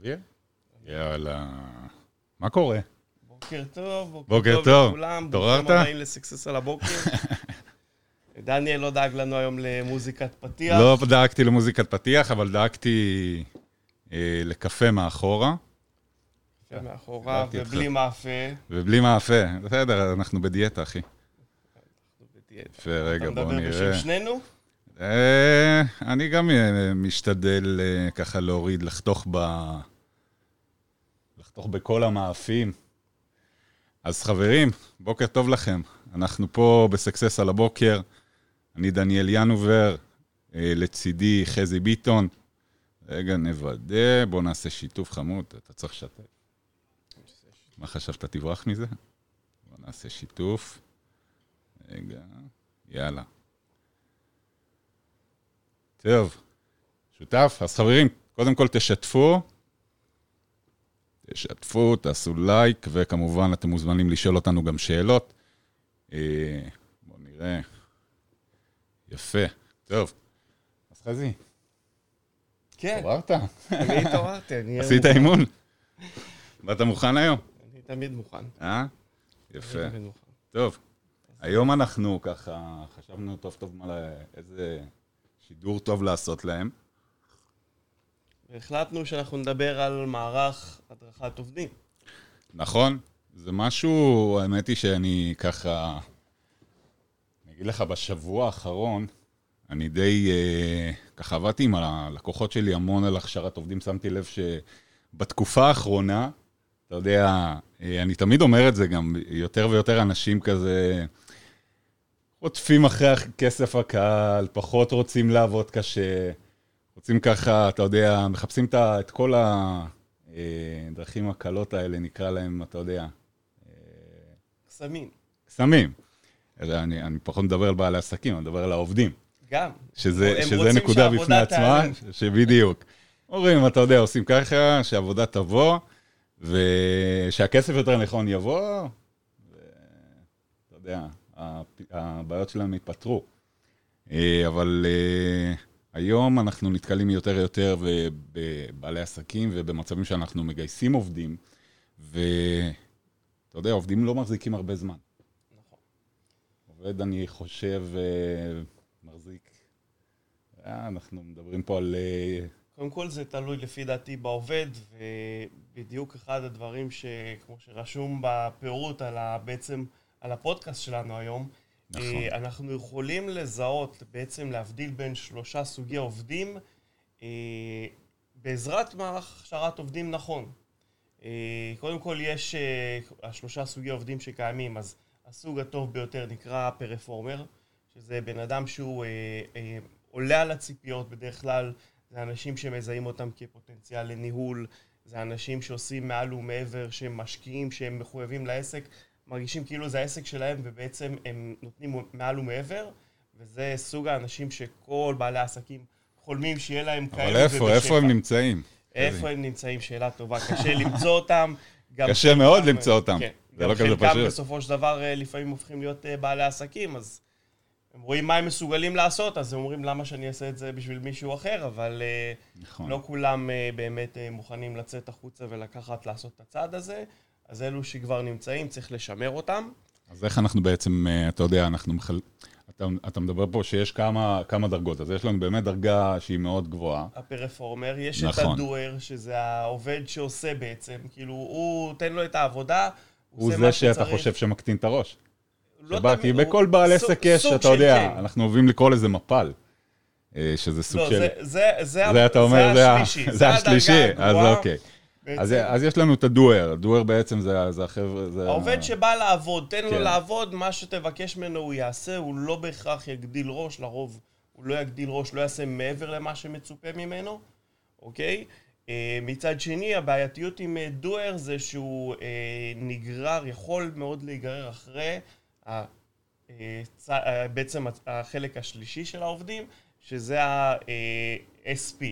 אוויר? יאללה. מה קורה? בוקר טוב, בוקר טוב. לכולם. התעוררת? ברוכים הבאים לסקסס על הבוקר. דניאל לא דאג לנו היום למוזיקת פתיח. לא דאגתי למוזיקת פתיח, אבל דאגתי אה, לקפה מאחורה, יפה מאחורה, קיבלתי אותך. ובלי מאפה. ובלי מאפה. בסדר, אנחנו בדיאטה, אחי. בדיאטה. יפה, רגע, אתה בוא מדבר נראה. בשם שנינו? אה, אני גם אה, משתדל אה, ככה להוריד, לחתוך ב... לחתוך בכל המאפים. אז חברים, בוקר טוב לכם. אנחנו פה בסקסס על הבוקר. אני דניאל ינובר, אה, לצידי חזי ביטון. רגע, נוודא, בואו נעשה שיתוף חמוד, אתה צריך לשתף. מה חשבת, תברח מזה? בואו נעשה שיתוף. רגע, יאללה. טוב, שותף. אז חברים, קודם כל תשתפו. תשתפו, תעשו לייק, וכמובן אתם מוזמנים לשאול אותנו גם שאלות. אה, בואו נראה. יפה. טוב. אז חזי, כן, התעוררת? אני התעוררתי. עשית אימון? באת מוכן היום? אני תמיד מוכן. אה? יפה. טוב, היום אנחנו ככה, חשבנו טוב טוב מה, איזה שידור טוב לעשות להם. והחלטנו שאנחנו נדבר על מערך הדרכת עובדים. נכון, זה משהו, האמת היא שאני ככה, אני אגיד לך, בשבוע האחרון, אני די, אה, ככה עבדתי עם הלקוחות שלי המון על הכשרת עובדים, שמתי לב שבתקופה האחרונה, אתה יודע, אה, אני תמיד אומר את זה גם, יותר ויותר אנשים כזה רודפים אחרי כסף הקהל, פחות רוצים לעבוד קשה, רוצים ככה, אתה יודע, מחפשים את כל הדרכים הקלות האלה, נקרא להם, אתה יודע, קסמים. קסמים. אז אני, אני פחות מדבר על בעלי עסקים, אני מדבר על העובדים. גם. שזה, שזה נקודה בפני עצמה. שבדיוק. אומרים, אתה יודע, עושים ככה, שהעבודה תבוא, ושהכסף יותר נכון יבוא, ואתה יודע, הבעיות שלהם ייפתרו. אה, אבל אה, היום אנחנו נתקלים יותר ויותר בבעלי עסקים ובמצבים שאנחנו מגייסים עובדים, ואתה יודע, עובדים לא מחזיקים הרבה זמן. נכון. עובד, אני חושב, אה, מחזיק... אה, אנחנו מדברים פה על... אה, קודם כל זה תלוי לפי דעתי בעובד, ובדיוק אחד הדברים שכמו שרשום בפירוט על ה, בעצם על הפודקאסט שלנו היום, נכון. אה, אנחנו יכולים לזהות, בעצם להבדיל בין שלושה סוגי עובדים אה, בעזרת מערך הכשרת עובדים נכון. אה, קודם כל יש השלושה סוגי עובדים שקיימים, אז הסוג הטוב ביותר נקרא פרפורמר, שזה בן אדם שהוא אה, אה, עולה על הציפיות בדרך כלל, זה אנשים שמזהים אותם כפוטנציאל לניהול, זה אנשים שעושים מעל ומעבר, שהם משקיעים, שהם מחויבים לעסק, מרגישים כאילו זה העסק שלהם ובעצם הם נותנים מעל ומעבר, וזה סוג האנשים שכל בעלי העסקים חולמים שיהיה להם כאלה אבל איפה, איפה הם נמצאים? איפה הם נמצאים? שאלה טובה. קשה למצוא אותם. גם קשה חלקם- מאוד למצוא אותם. כן. זה גם לא כזה חלקם פשוט. בסופו של דבר אה, לפעמים הופכים להיות אה, בעלי עסקים, אז הם רואים מה הם מסוגלים לעשות, אז הם אומרים למה שאני אעשה את זה בשביל מישהו אחר, אבל אה, נכון. לא כולם באמת מוכנים לצאת החוצה ולקחת, לעשות את הצעד הזה. אז אלו שכבר נמצאים, צריך לשמר אותם. אז איך אנחנו בעצם, אה, אתה יודע, אנחנו מחל... אתה, אתה מדבר פה שיש כמה, כמה דרגות, אז יש לנו באמת דרגה שהיא מאוד גבוהה. הפרפורמר, יש את נכון. הדואר, שזה העובד שעושה בעצם, כאילו, הוא, תן לו את העבודה, הוא עושה זה מה שאתה שצריך. חושב שמקטין את הראש. לא שבא, תמיד, כי הוא- בכל בעל סוג- עסק יש, אתה יודע, כן. אנחנו אוהבים לקרוא לזה מפל. אה, שזה סוג לא, של... זה, זה, זה, זה אתה אומר, זה השלישי, זה השלישי, אז. אוקיי. אז, אז יש לנו את הדואר, הדואר בעצם זה, זה החבר'ה, זה... העובד שבא לעבוד, תן לו כן. לעבוד, מה שתבקש ממנו הוא יעשה, הוא לא בהכרח יגדיל ראש, לרוב הוא לא יגדיל ראש, לא יעשה מעבר למה שמצופה ממנו, אוקיי? אה, מצד שני, הבעייתיות עם אה, דואר זה שהוא אה, נגרר, יכול מאוד להיגרר אחרי ה- בעצם החלק השלישי של העובדים, שזה ה-SP,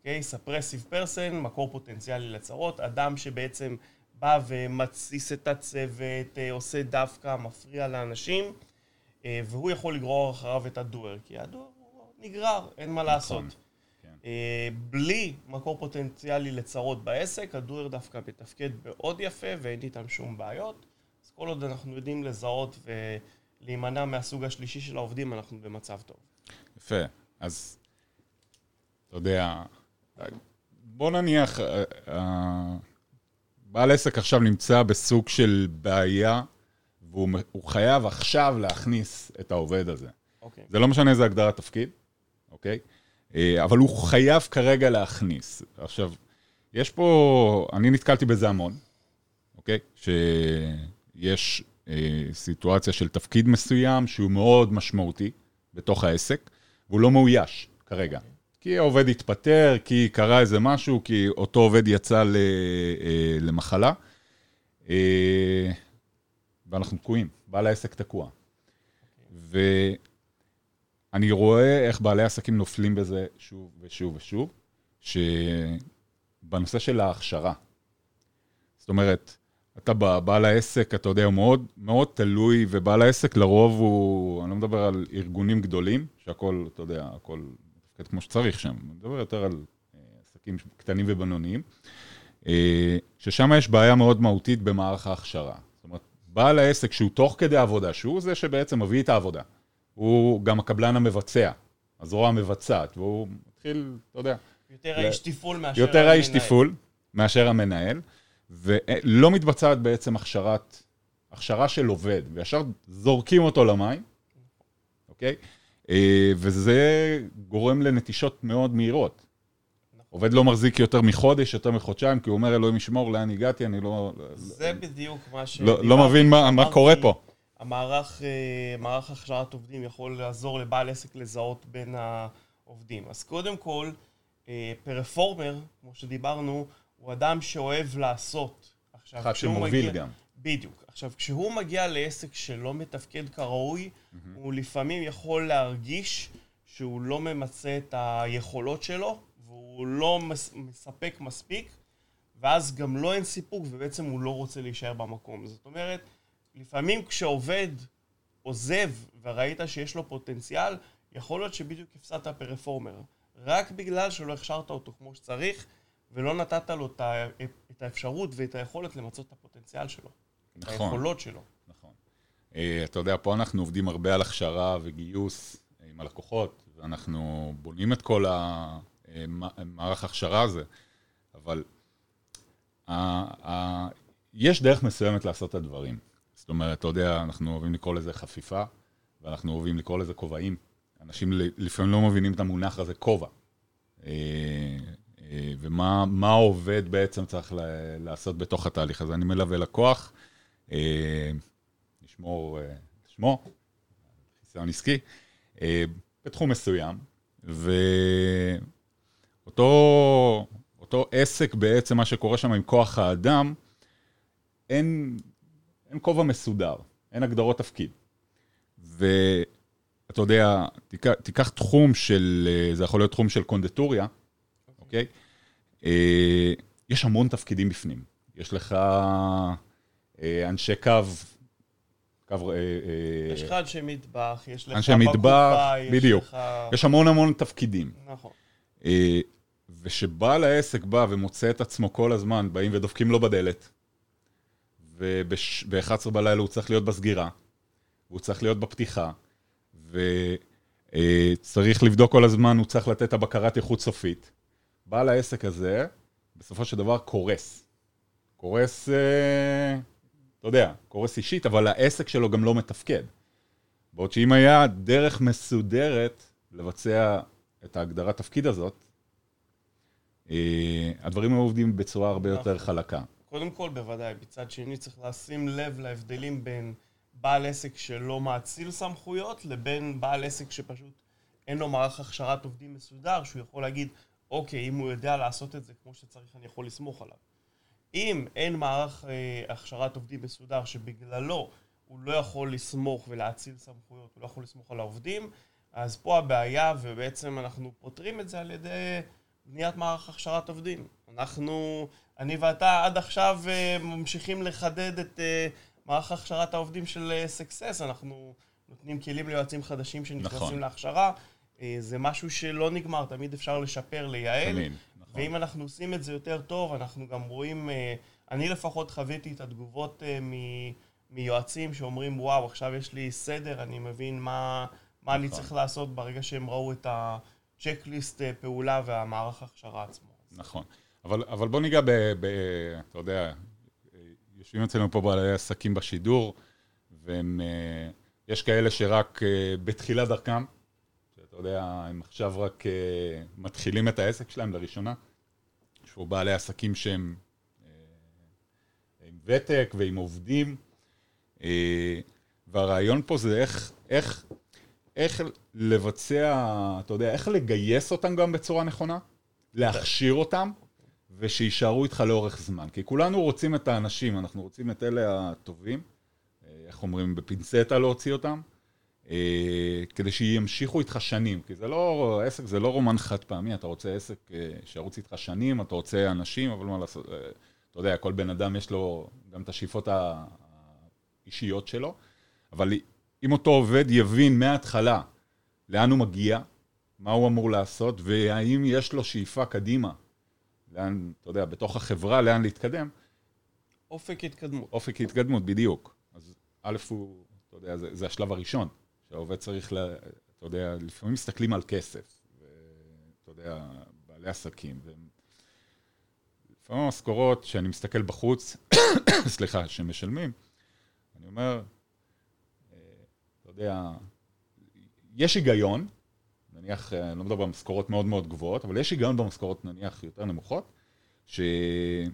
אוקיי? Suppressive Person, מקור פוטנציאלי לצרות, אדם שבעצם בא ומתסיס את הצוות, אה, עושה דווקא, מפריע לאנשים, אה, והוא יכול לגרור אחריו את הדואר, כי הדואר הוא נגרר, אין מה לעשות. כן. אה, בלי מקור פוטנציאלי לצרות בעסק, הדויר דווקא מתפקד מאוד יפה ואין איתם שום בעיות. אז כל עוד אנחנו יודעים לזהות ולהימנע מהסוג השלישי של העובדים, אנחנו במצב טוב. יפה. אז, אתה יודע, בוא נניח, אה, אה, בעל עסק עכשיו נמצא בסוג של בעיה, והוא חייב עכשיו להכניס את העובד הזה. אוקיי. זה לא משנה איזה הגדרת תפקיד, אוקיי? אה, אבל הוא חייב כרגע להכניס. עכשיו, יש פה, אני נתקלתי בזה המון, אוקיי? שיש אה, סיטואציה של תפקיד מסוים שהוא מאוד משמעותי בתוך העסק, והוא לא מאויש כרגע. כי העובד התפטר, כי קרה איזה משהו, כי אותו עובד יצא ל, אה, למחלה, אה, ואנחנו תקועים, בעל העסק תקוע. ואני רואה איך בעלי עסקים נופלים בזה שוב ושוב ושוב, שבנושא של ההכשרה, זאת אומרת, אתה בעל העסק, אתה יודע, הוא מאוד, מאוד תלוי, ובעל העסק לרוב הוא, אני לא מדבר על ארגונים גדולים, שהכל, אתה יודע, הכל מתפקד כמו שצריך שם, אני מדבר יותר על אה, עסקים קטנים ובינוניים, אה, ששם יש בעיה מאוד מהותית במערך ההכשרה. זאת אומרת, בעל העסק שהוא תוך כדי עבודה, שהוא זה שבעצם מביא את העבודה, הוא גם הקבלן המבצע, הזרוע המבצעת, והוא מתחיל, אתה יודע... יותר האיש תפעול מאשר המנהל. יותר האיש תפעול מאשר המנהל. ולא מתבצעת בעצם הכשרת, הכשרה של עובד, וישר זורקים אותו למים, אוקיי? אה, וזה גורם לנטישות מאוד מהירות. עובד לא מחזיק יותר מחודש, יותר מחודשיים, כי הוא אומר, אלוהים ישמור, לאן הגעתי, אני לא... זה בדיוק מה ש... לא, לא מבין מה, מה קורה פה. המערך, אה, מערך הכשרת עובדים יכול לעזור לבעל עסק לזהות בין העובדים. אז קודם כל, פרפורמר, כמו שדיברנו, הוא אדם שאוהב לעשות. עכשיו, אחד שמוביל מגיע, גם. בדיוק. עכשיו, כשהוא מגיע לעסק שלא מתפקד כראוי, mm-hmm. הוא לפעמים יכול להרגיש שהוא לא ממצה את היכולות שלו, והוא לא מס, מספק מספיק, ואז גם לא אין סיפוק, ובעצם הוא לא רוצה להישאר במקום. זאת אומרת, לפעמים כשעובד עוזב וראית שיש לו פוטנציאל, יכול להיות שבדיוק הפסדת פרפורמר. רק בגלל שלא הכשרת אותו כמו שצריך, ולא נתת לו את האפשרות ואת היכולת למצות את הפוטנציאל שלו. נכון. היכולות שלו. נכון. אה, אתה יודע, פה אנחנו עובדים הרבה על הכשרה וגיוס אה, עם הלקוחות, ואנחנו בונים את כל המערך הכשרה הזה, אבל יש דרך מסוימת לעשות את הדברים. זאת אומרת, אתה יודע, אנחנו אוהבים לקרוא לזה חפיפה, ואנחנו אוהבים לקרוא לזה כובעים. אנשים לפעמים לא מבינים את המונח הזה כובע. אה, אה, ומה העובד בעצם צריך לעשות בתוך התהליך הזה. אני מלווה לקוח, אה, לשמור שמו, חיסיון עסקי, אה, בתחום מסוים, ואותו עסק בעצם, מה שקורה שם עם כוח האדם, אין, אין כובע מסודר, אין הגדרות תפקיד. ואתה יודע, תיקח, תיקח תחום של, זה יכול להיות תחום של קונדטוריה, אוקיי? אה, יש המון תפקידים בפנים. יש לך אה, אנשי קו, קו... אה, יש לך אנשי מטבח, יש לך אנשי מטבח, בדיוק. לך... יש המון המון תפקידים. נכון. ושבעל העסק בא ומוצא את עצמו כל הזמן, באים ודופקים לו בדלת, וב-11 בלילה הוא צריך להיות בסגירה, הוא צריך להיות בפתיחה, וצריך לבדוק כל הזמן, הוא צריך לתת את הבקרת איכות סופית. בעל העסק הזה, בסופו של דבר קורס. קורס, אה, אתה יודע, קורס אישית, אבל העסק שלו גם לא מתפקד. בעוד שאם היה דרך מסודרת לבצע את ההגדרת תפקיד הזאת, אה, הדברים היו עובדים בצורה הרבה יותר נכון. חלקה. קודם כל, בוודאי. מצד שני, צריך לשים לב להבדלים בין בעל עסק שלא מאציל סמכויות, לבין בעל עסק שפשוט אין לו מערך הכשרת עובדים מסודר, שהוא יכול להגיד, אוקיי, אם הוא יודע לעשות את זה כמו שצריך, אני יכול לסמוך עליו. אם אין מערך אה, הכשרת עובדים מסודר שבגללו הוא לא יכול לסמוך ולהציל סמכויות, הוא לא יכול לסמוך על העובדים, אז פה הבעיה, ובעצם אנחנו פותרים את זה על ידי בניית מערך הכשרת עובדים. אנחנו, אני ואתה עד עכשיו אה, ממשיכים לחדד את אה, מערך הכשרת העובדים של סקסס, אה, אנחנו נותנים כלים ליועצים חדשים שנכנסים נכון. להכשרה. אה, זה משהו שלא נגמר, תמיד אפשר לשפר, לייעל. תמיד. ואם אנחנו עושים את זה יותר טוב, אנחנו גם רואים, אה, אני לפחות חוויתי את התגובות אה, מ- מיועצים שאומרים, וואו, עכשיו יש לי סדר, אני מבין מה, מה אני נכון. צריך לעשות ברגע שהם ראו את הצ'קליסט אה, פעולה והמערך הכשרה עצמו. נכון. אבל, אבל בוא ניגע ב, ב... אתה יודע, יושבים אצלנו פה בעלי עסקים בשידור, והם... יש כאלה שרק בתחילת דרכם, שאתה יודע, הם עכשיו רק אה, מתחילים את העסק שלהם לראשונה. יש פה בעלי עסקים שהם אה, עם ותק ועם עובדים, אה, והרעיון פה זה איך, איך, איך לבצע, אתה יודע, איך לגייס אותם גם בצורה נכונה, להכשיר אותם, ושיישארו איתך לאורך זמן. כי כולנו רוצים את האנשים, אנחנו רוצים את אלה הטובים, איך אומרים, בפינצטה להוציא אותם, כדי שימשיכו איתך שנים. כי זה לא, עסק זה לא רומן חד פעמי, אתה רוצה עסק אה, שירוץ איתך שנים, אתה רוצה אנשים, אבל מה לעשות, אה, אתה יודע, כל בן אדם יש לו גם את השאיפות האישיות שלו, אבל אם אותו עובד יבין מההתחלה לאן הוא מגיע, מה הוא אמור לעשות, והאם יש לו שאיפה קדימה, לאן, אתה יודע, בתוך החברה, לאן להתקדם, אופק התקדמות. אופק התקדמות, בדיוק. אז א' הוא, אתה יודע, זה, זה השלב הראשון, שהעובד צריך, ל, אתה יודע, לפעמים מסתכלים על כסף, ואתה יודע, בעלי עסקים, והם... לפעמים המשכורות, שאני מסתכל בחוץ, סליחה, שמשלמים, אני אומר, אה, אתה יודע, יש היגיון, נניח, אה, אני לא מדבר על משכורות מאוד מאוד גבוהות, אבל יש היגיון במשכורות נניח יותר נמוכות, שהדבר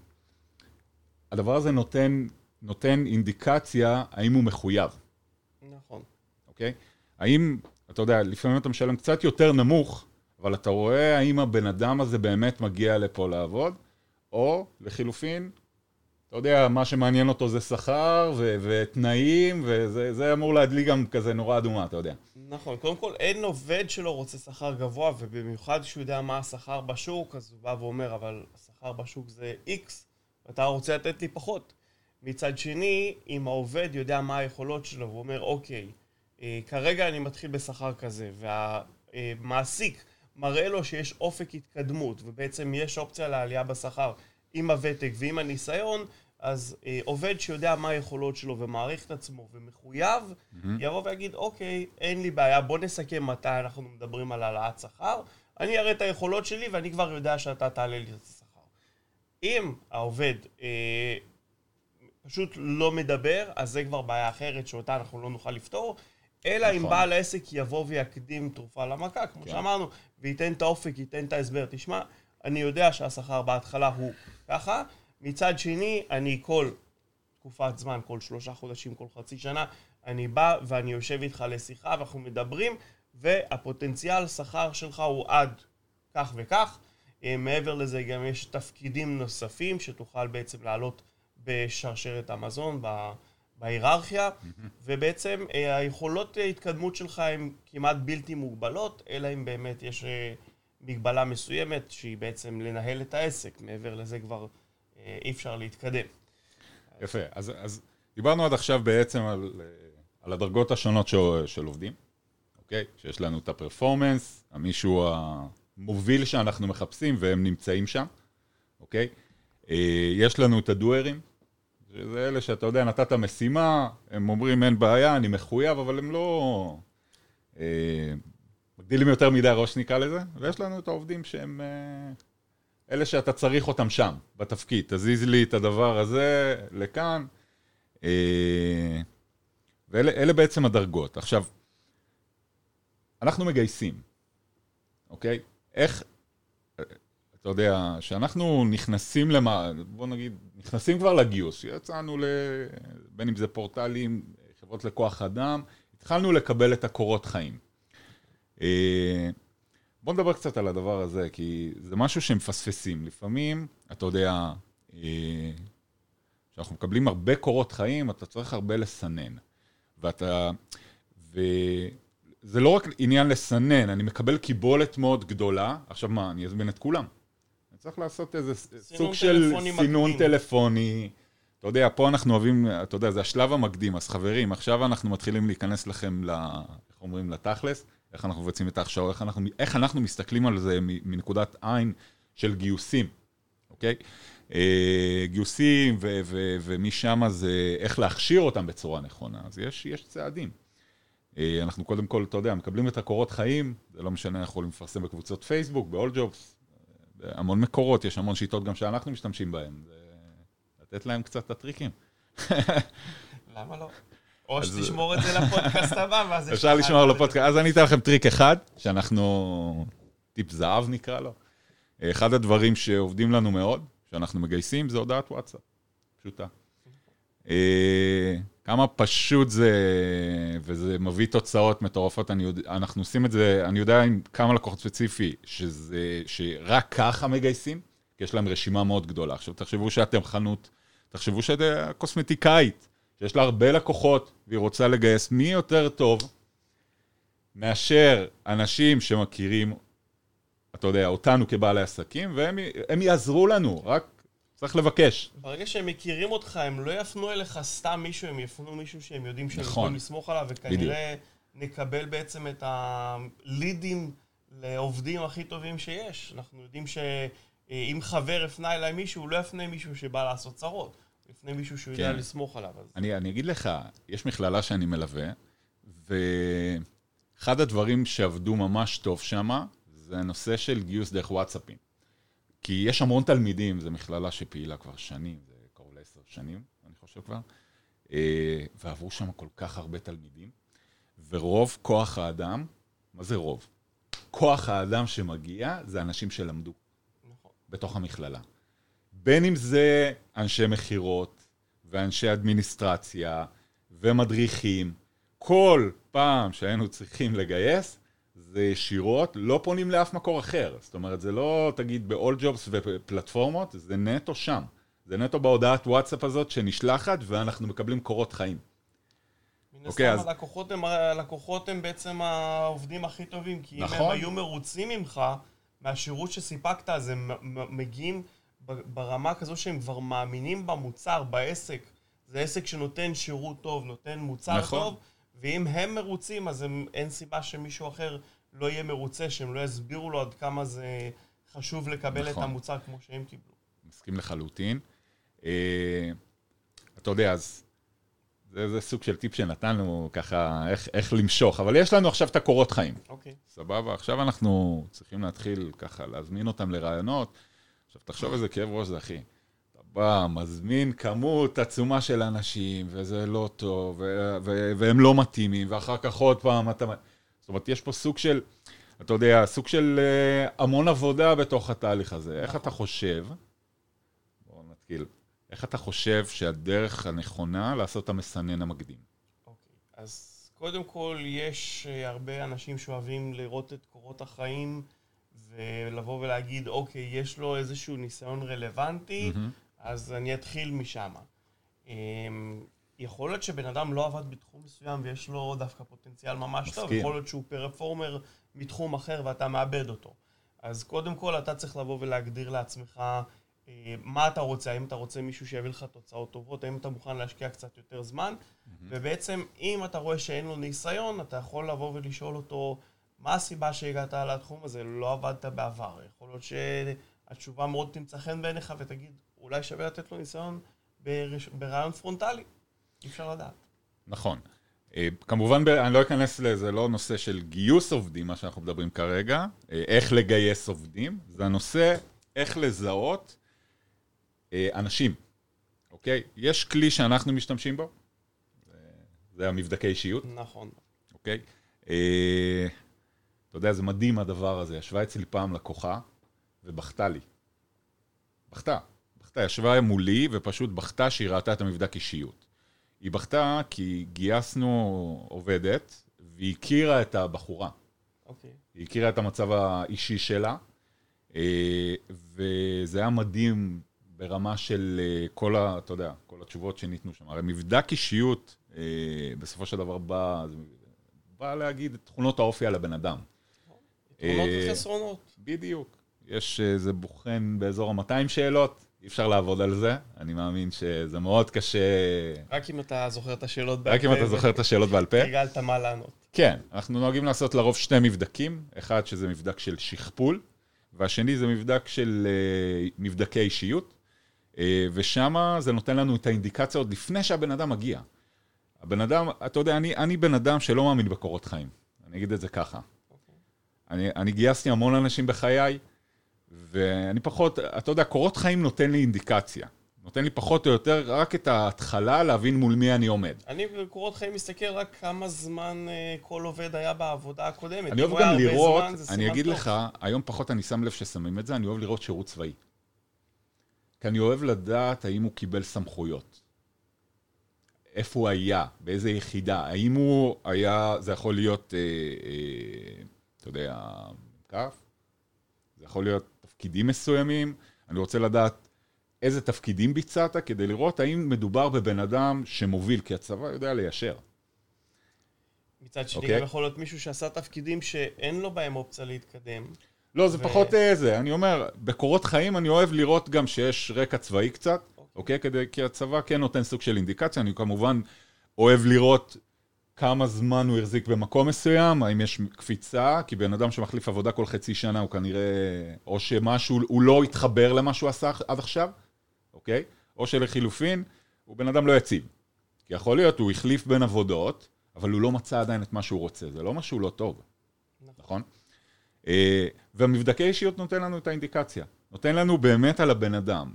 הזה נותן, נותן אינדיקציה האם הוא מחויב, נכון. אוקיי? האם, אתה יודע, לפעמים אתה משלם קצת יותר נמוך, אבל אתה רואה האם הבן אדם הזה באמת מגיע לפה לעבוד, או לחילופין, אתה יודע, מה שמעניין אותו זה שכר ו- ותנאים, וזה זה אמור להדליק גם כזה נורא אדומה, אתה יודע. נכון, קודם כל אין עובד שלא רוצה שכר גבוה, ובמיוחד שהוא יודע מה השכר בשוק, אז הוא בא ואומר, אבל השכר בשוק זה X, ואתה רוצה לתת לי פחות. מצד שני, אם העובד יודע מה היכולות שלו, והוא אומר, אוקיי, כרגע אני מתחיל בשכר כזה, והמעסיק מראה לו שיש אופק התקדמות, ובעצם יש אופציה לעלייה בשכר עם הוותק ועם הניסיון, אז אה, עובד שיודע מה היכולות שלו ומעריך את עצמו ומחויב, mm-hmm. יבוא ויגיד, אוקיי, אין לי בעיה, בוא נסכם מתי אנחנו מדברים על העלאת שכר, אני אראה את היכולות שלי ואני כבר יודע שאתה תעלה לי את השכר. אם העובד אה, פשוט לא מדבר, אז זה כבר בעיה אחרת שאותה אנחנו לא נוכל לפתור, אלא אם נכון. בעל העסק יבוא ויקדים תרופה למכה, כמו כן. שאמרנו, וייתן את האופק, ייתן את ההסבר. תשמע, אני יודע שהשכר בהתחלה הוא ככה, מצד שני, אני כל תקופת זמן, כל שלושה חודשים, כל חצי שנה, אני בא ואני יושב איתך לשיחה ואנחנו מדברים, והפוטנציאל שכר שלך הוא עד כך וכך. אה, מעבר לזה גם יש תפקידים נוספים שתוכל בעצם לעלות בשרשרת המזון, ב- בהיררכיה, ובעצם אה, היכולות ההתקדמות שלך הן כמעט בלתי מוגבלות, אלא אם באמת יש אה, מגבלה מסוימת שהיא בעצם לנהל את העסק, מעבר לזה כבר אה, אי אפשר להתקדם. יפה. אז, אז דיברנו עד עכשיו בעצם על, אה, על הדרגות השונות של, של עובדים, אוקיי? שיש לנו את הפרפורמנס, המישהו המוביל שאנחנו מחפשים והם נמצאים שם, אוקיי? אה, יש לנו את הדוארים, שזה אלה שאתה יודע, נתת משימה, הם אומרים אין בעיה, אני מחויב, אבל הם לא... אה, מגדילים יותר מדי ראש נקרא לזה, ויש לנו את העובדים שהם... אה, אלה שאתה צריך אותם שם, בתפקיד. תזיז לי את הדבר הזה לכאן. אה, ואלה אלה בעצם הדרגות. עכשיו, אנחנו מגייסים, אוקיי? איך, אתה יודע, שאנחנו נכנסים למה, בוא נגיד, נכנסים כבר לגיוס, יצאנו ל... בין אם זה פורטלים, חברות לכוח אדם, התחלנו לקבל את הקורות חיים. אה, בוא נדבר קצת על הדבר הזה, כי זה משהו שמפספסים. לפעמים, אתה יודע, אה, כשאנחנו מקבלים הרבה קורות חיים, אתה צריך הרבה לסנן. ואתה... וזה לא רק עניין לסנן, אני מקבל קיבולת מאוד גדולה. עכשיו מה, אני אזמין את כולם. צריך לעשות איזה סוג של סינון מקדים. טלפוני. אתה יודע, פה אנחנו אוהבים, אתה יודע, זה השלב המקדים. אז חברים, עכשיו אנחנו מתחילים להיכנס לכם, ל, איך אומרים, לתכלס. איך אנחנו מבצעים את ההכשרה, איך אנחנו, איך אנחנו מסתכלים על זה מנקודת עין של גיוסים, אוקיי? אה, גיוסים, ומשם זה איך להכשיר אותם בצורה נכונה. אז יש, יש צעדים. אה, אנחנו קודם כל, אתה יודע, מקבלים את הקורות חיים, זה לא משנה, אנחנו יכולים לפרסם בקבוצות פייסבוק, ב-all jobs, המון מקורות, יש המון שיטות גם שאנחנו משתמשים בהן. לתת להם קצת את הטריקים. למה לא? או שתשמור את זה לפודקאסט הבא, ואז... אפשר לשמור לפודקאסט, אז אני אתן לכם טריק אחד, שאנחנו, טיפ זהב נקרא לו. אחד הדברים שעובדים לנו מאוד, שאנחנו מגייסים, זה הודעת וואטסאפ. פשוטה. אה, כמה פשוט זה, וזה מביא תוצאות מטורפות, אני יודע, אנחנו עושים את זה, אני יודע עם כמה לקוחות ספציפי, שזה, שרק ככה מגייסים, כי יש להם רשימה מאוד גדולה. עכשיו, תחשבו שאתם חנות, תחשבו שאתם קוסמטיקאית, שיש לה הרבה לקוחות, והיא רוצה לגייס מי יותר טוב מאשר אנשים שמכירים, אתה יודע, אותנו כבעלי עסקים, והם יעזרו לנו, רק צריך לבקש. ברגע שהם מכירים אותך, הם לא יפנו אליך סתם מישהו, הם יפנו מישהו שהם יודעים שהם נכון. יכולים לסמוך עליו, וכנראה. נקבל בעצם את הלידים לעובדים הכי טובים שיש. אנחנו יודעים שאם חבר הפנה אליי מישהו, הוא לא יפנה מישהו שבא לעשות צרות. לפני מישהו שהוא כן. יודע לסמוך עליו. אז... אני, אני אגיד לך, יש מכללה שאני מלווה, ואחד הדברים שעבדו ממש טוב שם, זה הנושא של גיוס דרך וואטסאפים. כי יש המון תלמידים, זו מכללה שפעילה כבר שנים, זה קרוב לעשר שנים, אני חושב כבר, אה, ועברו שם כל כך הרבה תלמידים, ורוב כוח האדם, מה זה רוב? כוח האדם שמגיע זה אנשים שלמדו נכון. בתוך המכללה. בין אם זה אנשי מכירות, ואנשי אדמיניסטרציה, ומדריכים, כל פעם שהיינו צריכים לגייס, זה ישירות, לא פונים לאף מקור אחר. זאת אומרת, זה לא, תגיד, ב-all jobs ופלטפורמות, זה נטו שם. זה נטו בהודעת וואטסאפ הזאת שנשלחת, ואנחנו מקבלים קורות חיים. מן הסתם, אז... הלקוחות, הם, הלקוחות הם בעצם העובדים הכי טובים, כי נכון. אם הם היו מרוצים ממך, מהשירות שסיפקת, אז הם מגיעים ברמה כזו שהם כבר מאמינים במוצר, בעסק. זה עסק שנותן שירות טוב, נותן מוצר נכון. טוב, ואם הם מרוצים, אז הם, אין סיבה שמישהו אחר לא יהיה מרוצה, שהם לא יסבירו לו עד כמה זה חשוב לקבל נכון. את המוצר כמו שהם קיבלו. מסכים לחלוטין. אה, אתה יודע, אז זה, זה סוג של טיפ שנתנו, ככה, איך, איך למשוך, אבל יש לנו עכשיו את הקורות חיים. אוקיי. סבבה? עכשיו אנחנו צריכים להתחיל ככה להזמין אותם לרעיונות. עכשיו, תחשוב איזה כאב ראש זה, אחי. בא, מזמין כמות עצומה של אנשים, וזה לא טוב, ו- ו- והם לא מתאימים, ואחר כך עוד פעם אתה... זאת אומרת, יש פה סוג של, אתה יודע, סוג של uh, המון עבודה בתוך התהליך הזה. איך אתה חושב, בואו נתחיל, איך אתה חושב שהדרך הנכונה לעשות את המסנן המקדים? אוקיי, okay. אז קודם כל, יש uh, הרבה אנשים שאוהבים לראות את קורות החיים. ולבוא ולהגיד, אוקיי, יש לו איזשהו ניסיון רלוונטי, mm-hmm. אז אני אתחיל משם. אמ, יכול להיות שבן אדם לא עבד בתחום מסוים ויש לו דווקא פוטנציאל ממש מסכים. טוב, יכול להיות שהוא פרפורמר מתחום אחר ואתה מאבד אותו. אז קודם כל אתה צריך לבוא ולהגדיר לעצמך אה, מה אתה רוצה, האם אתה רוצה מישהו שיביא לך תוצאות טובות, האם אתה מוכן להשקיע קצת יותר זמן, mm-hmm. ובעצם אם אתה רואה שאין לו ניסיון, אתה יכול לבוא ולשאול אותו מה הסיבה שהגעת לתחום הזה? לא עבדת בעבר. יכול להיות שהתשובה מאוד תמצא חן בעיניך ותגיד, אולי שווה לתת לו ניסיון ברעיון פרונטלי. אי אפשר לדעת. נכון. אה, כמובן, אני לא אכנס לזה, לא נושא של גיוס עובדים, מה שאנחנו מדברים כרגע, אה, איך לגייס עובדים, זה הנושא איך לזהות אה, אנשים, אוקיי? יש כלי שאנחנו משתמשים בו, זה המבדקי אישיות. נכון. אוקיי? אתה יודע, זה מדהים הדבר הזה. ישבה אצלי פעם לקוחה ובכתה לי. בכתה. בכתה, ישבה מולי ופשוט בכתה שהיא ראתה את המבדק אישיות. היא בכתה כי גייסנו עובדת והיא הכירה את הבחורה. אוקיי. Okay. היא הכירה את המצב האישי שלה, אה, וזה היה מדהים ברמה של אה, כל ה... אתה יודע, כל התשובות שניתנו שם. הרי מבדק אישיות, אה, בסופו של דבר בא, בא להגיד את תכונות האופי על הבן אדם. יתרונות אה, וחסרונות. בדיוק. יש, איזה בוחן באזור ה-200 שאלות, אי אפשר לעבוד על זה, אני מאמין שזה מאוד קשה... רק אם אתה זוכר את השאלות בעל רק אם אתה זוכר את השאלות בעל פה. הרגלת מה לענות. כן, אנחנו נוהגים לעשות לרוב שני מבדקים, אחד שזה מבדק של שכפול, והשני זה מבדק של uh, מבדקי אישיות, uh, ושם זה נותן לנו את האינדיקציה עוד לפני שהבן אדם מגיע. הבן אדם, אתה יודע, אני, אני בן אדם שלא מאמין בקורות חיים, אני אגיד את זה ככה. Okay. אני, אני גייסתי המון אנשים בחיי, ואני פחות, אתה יודע, קורות חיים נותן לי אינדיקציה. נותן לי פחות או יותר רק את ההתחלה להבין מול מי אני עומד. אני בקורות חיים מסתכל רק כמה זמן uh, כל עובד היה בעבודה הקודמת. אני אוהב גם לראות, זמן, אני אגיד טוב. לך, היום פחות אני שם לב ששמים את זה, אני אוהב לראות שירות צבאי. כי אני אוהב לדעת האם הוא קיבל סמכויות. איפה הוא היה, באיזה יחידה, האם הוא היה, זה יכול להיות, אה, אה, אתה יודע, כף, זה יכול להיות תפקידים מסוימים, אני רוצה לדעת איזה תפקידים ביצעת כדי לראות האם מדובר בבן אדם שמוביל, כי הצבא יודע ליישר. מצד שני, okay. אוקיי? גם יכול להיות מישהו שעשה תפקידים שאין לו בהם אופציה להתקדם. לא, זה ו... פחות אה, אני אומר, בקורות חיים אני אוהב לראות גם שיש רקע צבאי קצת, אוקיי? Okay. Okay, כדי, כי הצבא כן נותן סוג של אינדיקציה, אני כמובן אוהב לראות כמה זמן הוא החזיק במקום מסוים, האם יש קפיצה, כי בן אדם שמחליף עבודה כל חצי שנה הוא כנראה, או שמשהו, הוא לא התחבר למה שהוא עשה עד עכשיו, אוקיי? או שלחילופין, הוא בן אדם לא יציב. כי יכול להיות, הוא החליף בין עבודות, אבל הוא לא מצא עדיין את מה שהוא רוצה, זה לא משהו לא טוב, נכון? אה, והמבדקי אישיות נותן לנו את האינדיקציה. נותן לנו באמת על הבן אדם.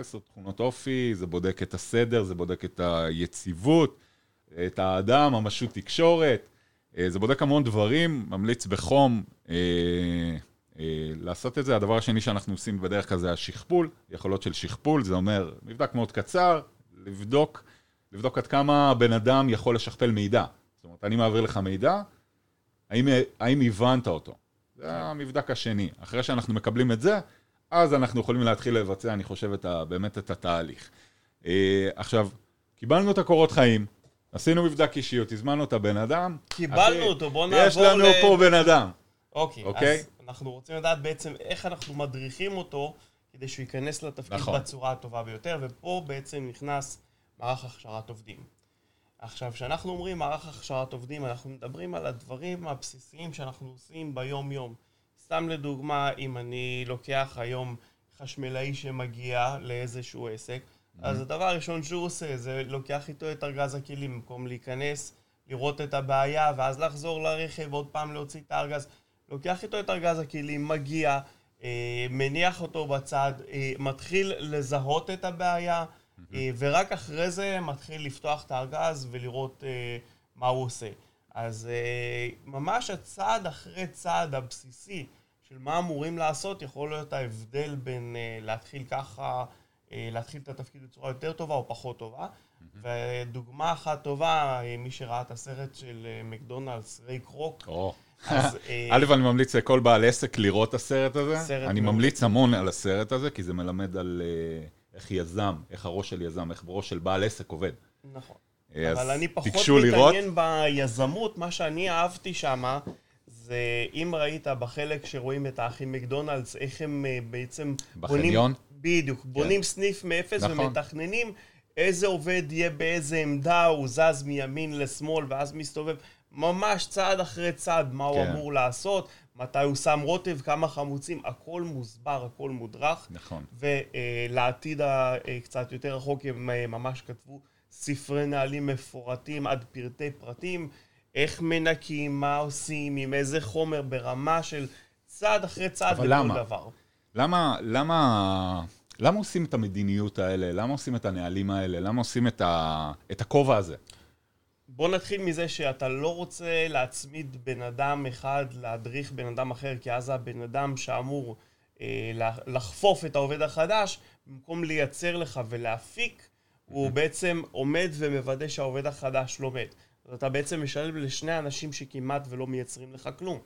זה תכונות אופי, זה בודק את הסדר, זה בודק את היציבות. את האדם, ממשות תקשורת, אה, זה בודק המון דברים, ממליץ בחום אה, אה, לעשות את זה. הדבר השני שאנחנו עושים בדרך כלל זה השכפול, יכולות של שכפול, זה אומר מבדק מאוד קצר, לבדוק, לבדוק עד כמה הבן אדם יכול לשכפל מידע. זאת אומרת, אני מעביר לך מידע, האם, האם הבנת אותו? זה המבדק השני. אחרי שאנחנו מקבלים את זה, אז אנחנו יכולים להתחיל לבצע, אני חושב, את ה, באמת את התהליך. עכשיו, קיבלנו את הקורות חיים, עשינו מבדק אישיות, הזמנו את הבן אדם. קיבלנו אחי, אותו, בוא נעבור ל... יש לנו ל... פה בן אדם. אוקיי, אוקיי, אז אנחנו רוצים לדעת בעצם איך אנחנו מדריכים אותו כדי שהוא ייכנס לתפקיד נכון. בצורה הטובה ביותר, ופה בעצם נכנס מערך הכשרת עובדים. עכשיו, כשאנחנו אומרים מערך הכשרת עובדים, אנחנו מדברים על הדברים הבסיסיים שאנחנו עושים ביום-יום. סתם לדוגמה, אם אני לוקח היום חשמלאי שמגיע לאיזשהו עסק, אז הדבר הראשון שהוא עושה זה לוקח איתו את ארגז הכלים במקום להיכנס, לראות את הבעיה ואז לחזור לרכב עוד פעם להוציא את הארגז. לוקח איתו את ארגז הכלים, מגיע, אה, מניח אותו בצד, אה, מתחיל לזהות את הבעיה אה, ורק אחרי זה מתחיל לפתוח את הארגז ולראות אה, מה הוא עושה. אז אה, ממש הצעד אחרי צעד הבסיסי של מה אמורים לעשות יכול להיות ההבדל בין אה, להתחיל ככה להתחיל את התפקיד בצורה יותר טובה או פחות טובה. ודוגמה אחת טובה, אה, מי שראה את הסרט של אה, מקדונלדס, ריי קרוק. א', אני ממליץ לכל בעל עסק לראות את הסרט הזה. אני ממליץ המון על הסרט הזה, כי זה מלמד על איך יזם, איך הראש של יזם, איך ראש של בעל עסק עובד. נכון. אבל אני פחות מתעניין ביזמות, מה שאני אהבתי שם, זה אם ראית בחלק שרואים את האחים מקדונלדס, איך הם בעצם... בחניון? בדיוק, כן. בונים סניף מאפס נכון. ומתכננים איזה עובד יהיה באיזה עמדה, הוא זז מימין לשמאל ואז מסתובב. ממש צעד אחרי צעד מה כן. הוא אמור לעשות, מתי הוא שם רוטב, כמה חמוצים, הכל מוסבר, הכל מודרך. נכון. ולעתיד הקצת יותר רחוק הם אה, ממש כתבו ספרי נהלים מפורטים עד פרטי פרטים, איך מנקים, מה עושים, עם איזה חומר, ברמה של צעד אחרי צעד לכל למה? דבר. למה, למה, למה עושים את המדיניות האלה? למה עושים את הנהלים האלה? למה עושים את, ה, את הכובע הזה? בוא נתחיל מזה שאתה לא רוצה להצמיד בן אדם אחד להדריך בן אדם אחר, כי אז הבן אדם שאמור אה, לחפוף את העובד החדש, במקום לייצר לך ולהפיק. הוא בעצם עומד ומוודא שהעובד החדש לומד. אז אתה בעצם משלם לשני אנשים שכמעט ולא מייצרים לך כלום.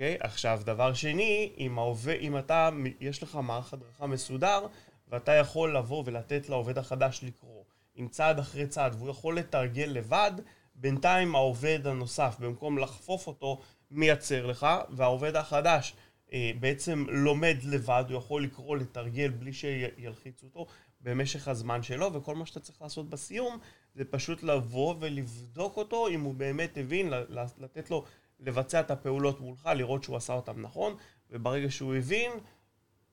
אוקיי? עכשיו, דבר שני, אם, העובד, אם אתה, יש לך מערך הדרכה מסודר, ואתה יכול לבוא ולתת לעובד החדש לקרוא, עם צעד אחרי צעד, והוא יכול לתרגל לבד, בינתיים העובד הנוסף, במקום לחפוף אותו, מייצר לך, והעובד החדש אה, בעצם לומד לבד, הוא יכול לקרוא, לתרגל בלי שילחיצו אותו במשך הזמן שלו, וכל מה שאתה צריך לעשות בסיום זה פשוט לבוא ולבדוק אותו אם הוא באמת הבין, לתת לו לבצע את הפעולות מולך, לראות שהוא עשה אותם נכון, וברגע שהוא הבין,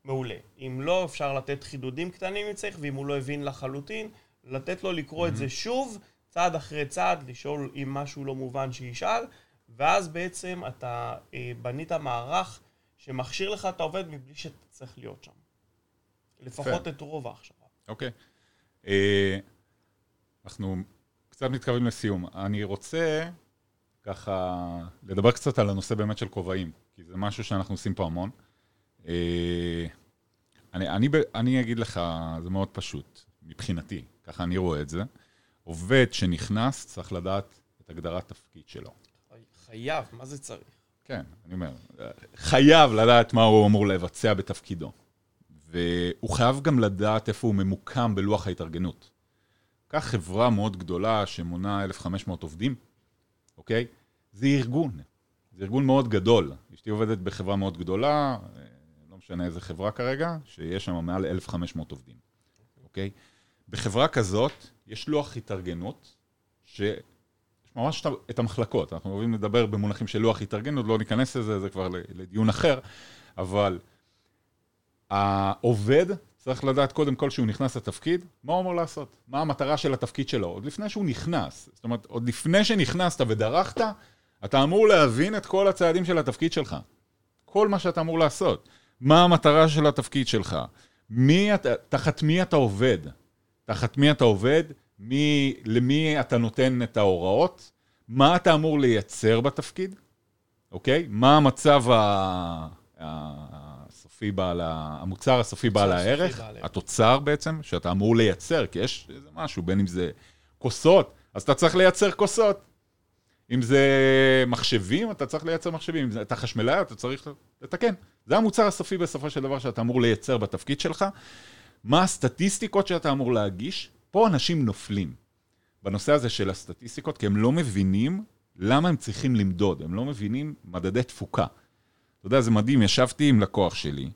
מעולה. אם לא, אפשר לתת חידודים קטנים אם צריך, ואם הוא לא הבין לחלוטין, לתת לו לקרוא mm-hmm. את זה שוב, צעד אחרי צעד, לשאול אם משהו לא מובן שישאל, ואז בעצם אתה אה, בנית מערך שמכשיר לך את העובד מבלי שאתה צריך להיות שם. לפחות את רוב ההכשרה. אוקיי. Okay. אה, אנחנו קצת מתקרבים לסיום. אני רוצה ככה לדבר קצת על הנושא באמת של כובעים, כי זה משהו שאנחנו עושים פה המון. אה, אני, אני, אני אגיד לך, זה מאוד פשוט, מבחינתי, ככה אני רואה את זה. עובד שנכנס צריך לדעת את הגדרת תפקיד שלו. חייב, מה זה צריך? כן, אני אומר, חייב לדעת מה הוא אמור לבצע בתפקידו. והוא חייב גם לדעת איפה הוא ממוקם בלוח ההתארגנות. קח חברה מאוד גדולה שמונה 1,500 עובדים, אוקיי? זה ארגון, זה ארגון מאוד גדול. אשתי עובדת בחברה מאוד גדולה, לא משנה איזה חברה כרגע, שיש שם מעל 1,500 עובדים, אוקיי? בחברה כזאת יש לוח התארגנות, שיש ממש את המחלקות. אנחנו אוהבים לדבר במונחים של לוח התארגנות, לא ניכנס לזה, זה כבר לדיון אחר, אבל העובד צריך לדעת קודם כל שהוא נכנס לתפקיד, מה הוא אמור לעשות? מה המטרה של התפקיד שלו? עוד לפני שהוא נכנס. זאת אומרת, עוד לפני שנכנסת ודרכת, אתה אמור להבין את כל הצעדים של התפקיד שלך. כל מה שאתה אמור לעשות. מה המטרה של התפקיד שלך? מי אתה, תחת מי אתה עובד? תחת מי אתה עובד? מי, למי אתה נותן את ההוראות? מה אתה אמור לייצר בתפקיד? אוקיי? מה המצב ה... הסופי בעל ה... המוצר הסופי בעל הערך, התוצר בעצם, שאתה אמור לייצר, כי יש איזה משהו, בין אם זה כוסות, אז אתה צריך לייצר כוסות. אם זה מחשבים, אתה צריך לייצר מחשבים. אם אתה חשמלאי, אתה צריך לתקן. זה המוצר הסופי בסופו של דבר שאתה אמור לייצר בתפקיד שלך. מה הסטטיסטיקות שאתה אמור להגיש? פה אנשים נופלים בנושא הזה של הסטטיסטיקות, כי הם לא מבינים למה הם צריכים למדוד, הם לא מבינים מדדי תפוקה. אתה יודע, זה מדהים, ישבתי עם לקוח שלי,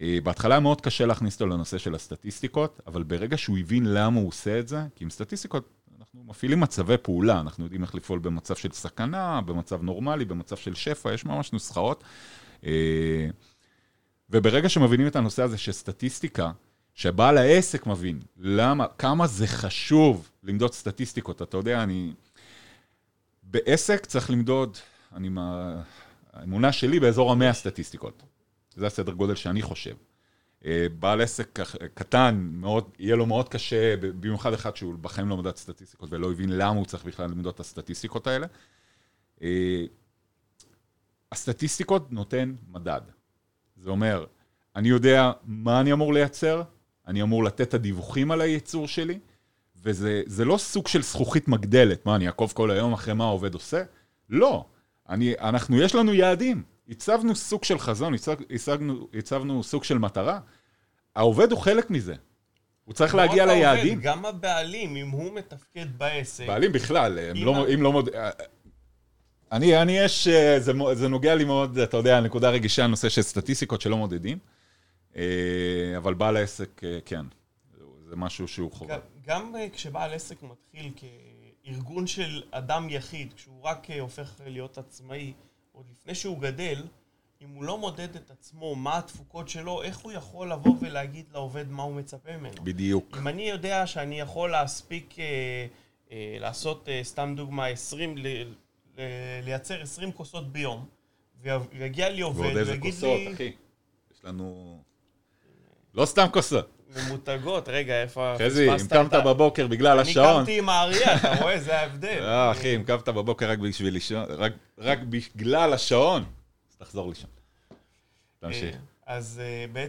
אה, בהתחלה מאוד קשה להכניס אותו לנושא של הסטטיסטיקות, אבל ברגע שהוא הבין למה הוא עושה את זה, כי עם סטטיסטיקות אנחנו מפעילים מצבי פעולה, אנחנו יודעים איך לפעול במצב של סכנה, במצב נורמלי, במצב של שפע, יש ממש נוסחאות. אה, וברגע שמבינים את הנושא הזה של סטטיסטיקה, שבעל העסק מבין למה, כמה זה חשוב למדוד סטטיסטיקות. אתה יודע, אני... בעסק צריך למדוד, אני. האמונה שלי באזור המאה סטטיסטיקות. זה הסדר גודל שאני חושב. אה, בעל עסק קטן, מאוד, יהיה לו מאוד קשה, במיוחד אחד שהוא בחיים לא מדד סטטיסטיקות ולא הבין למה הוא צריך בכלל למדוד את הסטטיסטיקות האלה. אה, הסטטיסטיקות נותן מדד. זה אומר, אני יודע מה אני אמור לייצר, אני אמור לתת את הדיווחים על הייצור שלי, וזה לא סוג של זכוכית מגדלת, מה, אני אעקוב כל היום אחרי מה העובד עושה? לא. אני, אנחנו, יש לנו יעדים. הצבנו סוג של חזון, הצבנו, הצבנו סוג של מטרה. העובד הוא חלק מזה. הוא צריך לא להגיע ליעדים. העובד, גם הבעלים, אם הוא מתפקד בעסק. בעלים בכלל, אם לא, אם לא מוד... אני, אני יש, אה, זה, זה נוגע לי מאוד, אתה יודע, נקודה רגישה, הנושא של סטטיסטיקות שלא מודדים, אה, אבל בעל העסק, אה, כן, זה משהו שהוא חובה. גם, גם כשבעל עסק מתחיל כארגון של אדם יחיד, כשהוא רק הופך להיות עצמאי, עוד לפני שהוא גדל, אם הוא לא מודד את עצמו, מה התפוקות שלו, איך הוא יכול לבוא ולהגיד לעובד מה הוא מצפה ממנו? בדיוק. אם אני יודע שאני יכול להספיק, אה, אה, לעשות, אה, סתם דוגמה, 20, ל, ל, לייצר 20 כוסות ביום, ויגיע לי עובד ויגיד לי... ועוד איזה כוסות, אחי. יש לנו... לא סתם כוסות. ממותגות, רגע, איפה... חזי, אם קמת בבוקר בגלל השעון... אני קמתי עם האריה, אתה רואה? זה ההבדל. אה, אחי, אם קמת בבוקר רק בשביל לישון, רק בגלל השעון, אז תחזור לישון. תמשיך. אה, אז אה, בעצם...